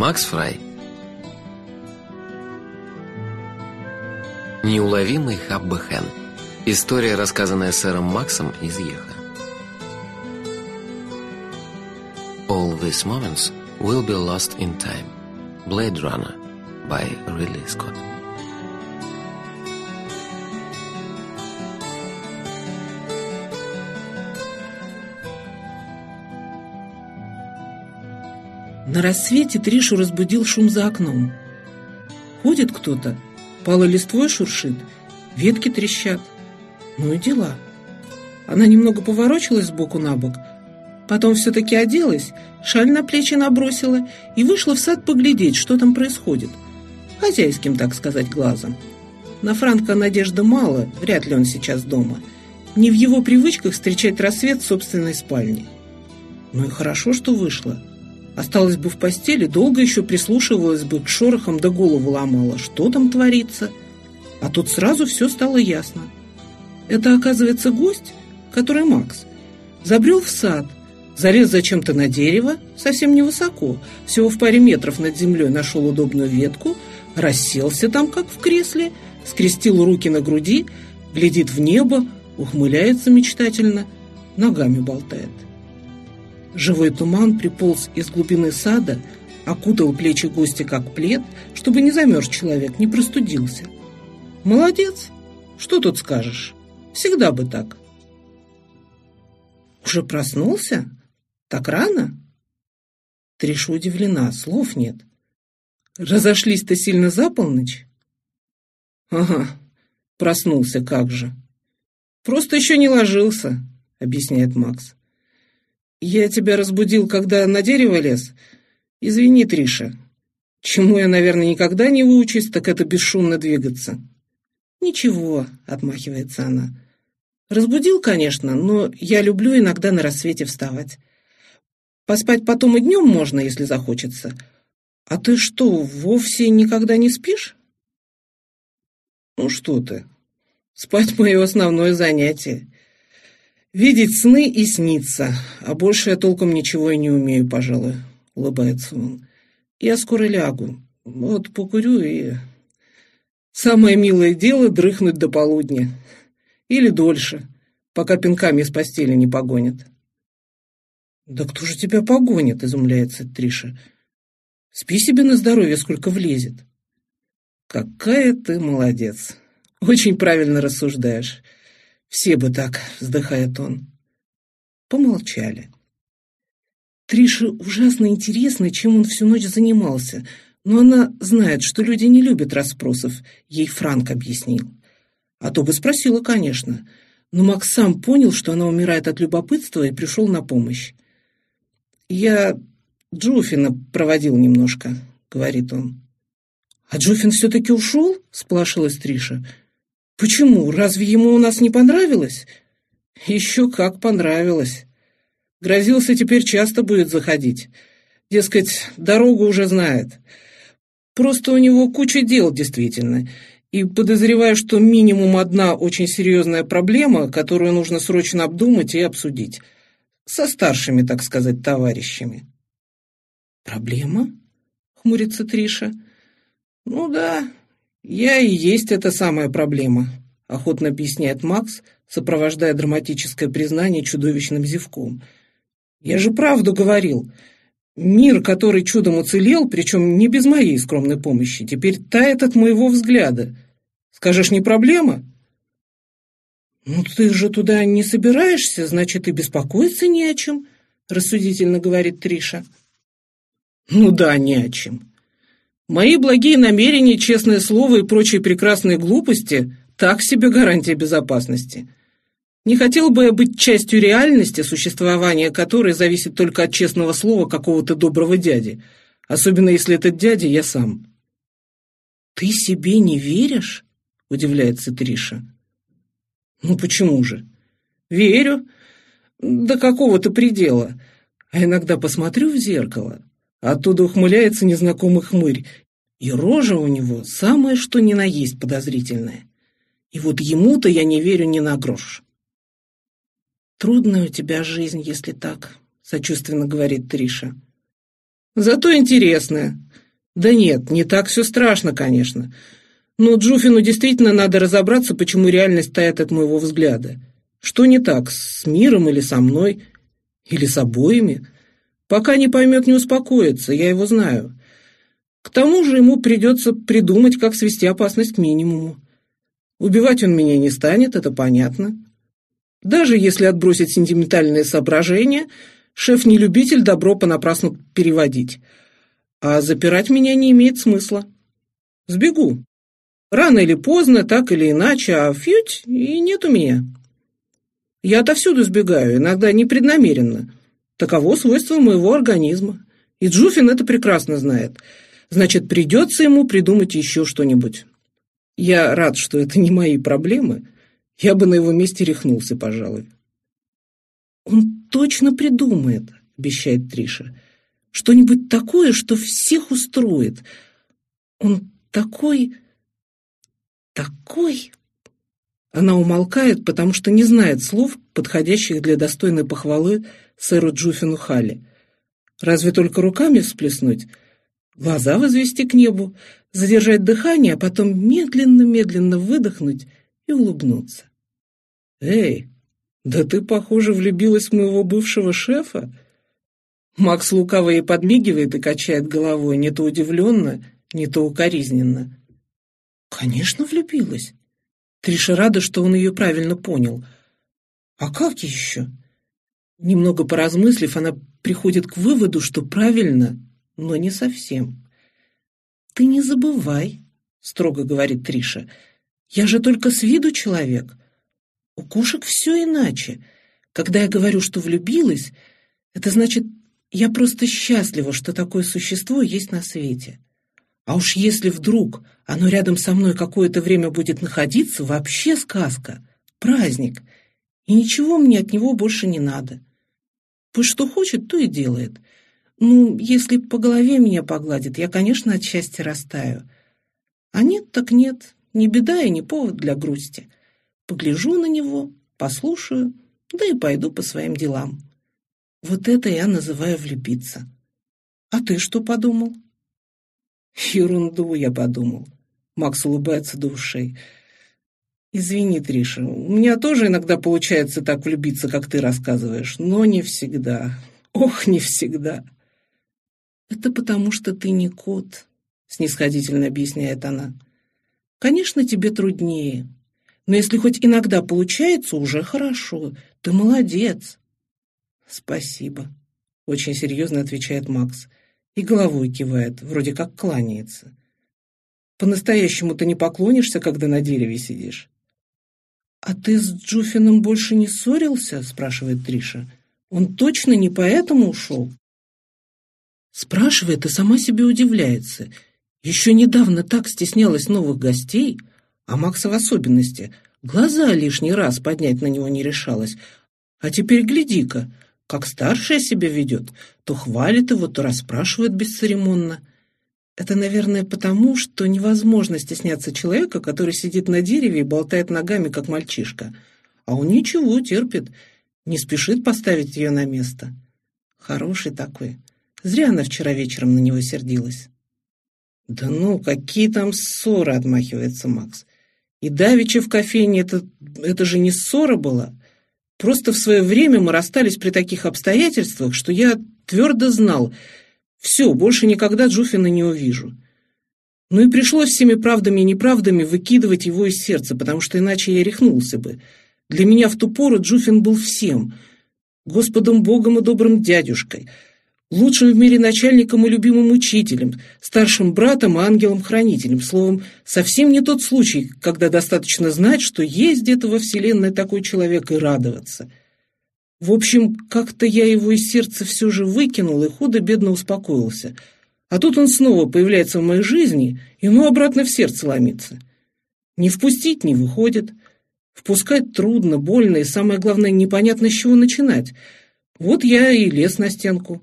Макс Фрай Неуловимый Хаббе Хэн История, рассказанная сэром Максом из Еха All these moments will be lost in time Blade Runner by Ridley Scott На рассвете Тришу разбудил шум за окном. Ходит кто-то, пало листвой шуршит, ветки трещат. Ну и дела. Она немного поворочилась сбоку на бок, потом все-таки оделась, шаль на плечи набросила и вышла в сад поглядеть, что там происходит. Хозяйским, так сказать, глазом. На Франка надежды мало, вряд ли он сейчас дома. Не в его привычках встречать рассвет в собственной спальне. Ну и хорошо, что вышла. Осталась бы в постели, долго еще прислушивалась бы к шорохам да голову ломала. Что там творится? А тут сразу все стало ясно. Это, оказывается, гость, который Макс. Забрел в сад, залез зачем-то на дерево, совсем невысоко, всего в паре метров над землей нашел удобную ветку, расселся там, как в кресле, скрестил руки на груди, глядит в небо, ухмыляется мечтательно, ногами болтает. Живой туман приполз из глубины сада, окутал плечи гостя как плед, чтобы не замерз человек, не простудился. Молодец! Что тут скажешь? Всегда бы так. Уже проснулся? Так рано? Триша удивлена, слов нет. Разошлись-то сильно за полночь? Ага, проснулся как же. Просто еще не ложился, объясняет Макс. «Я тебя разбудил, когда на дерево лез? Извини, Триша. Чему я, наверное, никогда не выучусь, так это бесшумно двигаться». «Ничего», — отмахивается она. «Разбудил, конечно, но я люблю иногда на рассвете вставать. Поспать потом и днем можно, если захочется. А ты что, вовсе никогда не спишь?» «Ну что ты, спать мое основное занятие. «Видеть сны и сниться, а больше я толком ничего и не умею, пожалуй», — улыбается он. «Я скоро лягу, вот покурю и...» «Самое милое дело — дрыхнуть до полудня. Или дольше, пока пинками из постели не погонят». «Да кто же тебя погонит?» — изумляется Триша. «Спи себе на здоровье, сколько влезет». «Какая ты молодец! Очень правильно рассуждаешь». «Все бы так», — вздыхает он. Помолчали. Трише ужасно интересно, чем он всю ночь занимался, но она знает, что люди не любят расспросов, ей Франк объяснил. А то бы спросила, конечно, но Макс сам понял, что она умирает от любопытства и пришел на помощь. «Я Джуфина проводил немножко», — говорит он. «А Джуфин все-таки ушел?» — сплашилась Триша. «Почему? Разве ему у нас не понравилось?» «Еще как понравилось. Грозился теперь часто будет заходить. Дескать, дорогу уже знает. Просто у него куча дел, действительно. И подозреваю, что минимум одна очень серьезная проблема, которую нужно срочно обдумать и обсудить. Со старшими, так сказать, товарищами». «Проблема?» — хмурится Триша. «Ну да, «Я и есть эта самая проблема», — охотно объясняет Макс, сопровождая драматическое признание чудовищным зевком. «Я же правду говорил. Мир, который чудом уцелел, причем не без моей скромной помощи, теперь тает от моего взгляда. Скажешь, не проблема?» «Ну ты же туда не собираешься, значит, и беспокоиться не о чем», — рассудительно говорит Триша. «Ну да, не о чем. Мои благие намерения, честное слово и прочие прекрасные глупости – так себе гарантия безопасности. Не хотел бы я быть частью реальности, существование которой зависит только от честного слова какого-то доброго дяди, особенно если этот дядя я сам. «Ты себе не веришь?» – удивляется Триша. «Ну почему же? Верю. До какого-то предела. А иногда посмотрю в зеркало, Оттуда ухмыляется незнакомый хмырь, и рожа у него самое что ни на есть подозрительная. И вот ему-то я не верю ни на грош. «Трудная у тебя жизнь, если так», — сочувственно говорит Триша. Зато интересная. Да нет, не так все страшно, конечно. Но Джуфину действительно надо разобраться, почему реальность тает от моего взгляда. Что не так, с миром или со мной, или с обоими? Пока не поймет, не успокоится, я его знаю. К тому же ему придется придумать, как свести опасность к минимуму. Убивать он меня не станет, это понятно. Даже если отбросить сентиментальные соображения, шеф не любитель добро понапрасну переводить. А запирать меня не имеет смысла. Сбегу. Рано или поздно, так или иначе, а фьють, и нет у меня. Я отовсюду сбегаю, иногда непреднамеренно. Таково свойство моего организма. И Джуфин это прекрасно знает. Значит, придется ему придумать еще что-нибудь. Я рад, что это не мои проблемы. Я бы на его месте рехнулся, пожалуй. «Он точно придумает», — обещает Триша. «Что-нибудь такое, что всех устроит. Он такой... такой...» Она умолкает, потому что не знает слов, подходящих для достойной похвалы сэру Джуфину Халли. Разве только руками всплеснуть, глаза возвести к небу, задержать дыхание, а потом медленно-медленно выдохнуть и улыбнуться. «Эй, да ты, похоже, влюбилась в моего бывшего шефа?» Макс лукаво ей подмигивает и качает головой, не то удивленно, не то укоризненно. «Конечно, влюбилась. Триша рада, что он ее правильно понял. А как еще?» Немного поразмыслив, она приходит к выводу, что правильно, но не совсем. «Ты не забывай», — строго говорит Триша, — «я же только с виду человек. У кошек все иначе. Когда я говорю, что влюбилась, это значит, я просто счастлива, что такое существо есть на свете. А уж если вдруг оно рядом со мной какое-то время будет находиться, вообще сказка, праздник, и ничего мне от него больше не надо». Пусть что хочет, то и делает. Ну, если по голове меня погладит, я, конечно, от счастья растаю. А нет, так нет, не беда и не повод для грусти. Погляжу на него, послушаю, да и пойду по своим делам. Вот это я называю влюбиться. А ты что подумал? Ерунду я подумал. Макс улыбается до ушей. «Извини, Триша, у меня тоже иногда получается так влюбиться, как ты рассказываешь, но не всегда. Ох, не всегда!» «Это потому, что ты не кот», — снисходительно объясняет она. «Конечно, тебе труднее, но если хоть иногда получается, уже хорошо. Ты молодец». «Спасибо», — очень серьезно отвечает Макс и головой кивает, вроде как кланяется. «По-настоящему ты не поклонишься, когда на дереве сидишь?» «А ты с Джуфином больше не ссорился?» – спрашивает Триша. «Он точно не поэтому ушел?» Спрашивает и сама себе удивляется. Еще недавно так стеснялась новых гостей, а Макса в особенности. Глаза лишний раз поднять на него не решалась. А теперь гляди-ка, как старшая себя ведет. То хвалит его, то расспрашивает бесцеремонно. Это, наверное, потому, что невозможно стесняться человека, который сидит на дереве и болтает ногами, как мальчишка. А он ничего, терпит, не спешит поставить ее на место. Хороший такой. Зря она вчера вечером на него сердилась. «Да ну, какие там ссоры!» — отмахивается Макс. «И давеча в кофейне это, это же не ссора была. Просто в свое время мы расстались при таких обстоятельствах, что я твердо знал — все, больше никогда Джуфина не увижу. Ну и пришлось всеми правдами и неправдами выкидывать его из сердца, потому что иначе я рехнулся бы. Для меня в ту пору Джуфин был всем. Господом Богом и добрым дядюшкой, лучшим в мире начальником и любимым учителем, старшим братом и ангелом-хранителем. Словом, совсем не тот случай, когда достаточно знать, что есть где-то во Вселенной такой человек и радоваться. В общем, как-то я его из сердца все же выкинул и худо-бедно успокоился. А тут он снова появляется в моей жизни, и ну обратно в сердце ломится. Не впустить не выходит. Впускать трудно, больно и, самое главное, непонятно, с чего начинать. Вот я и лез на стенку.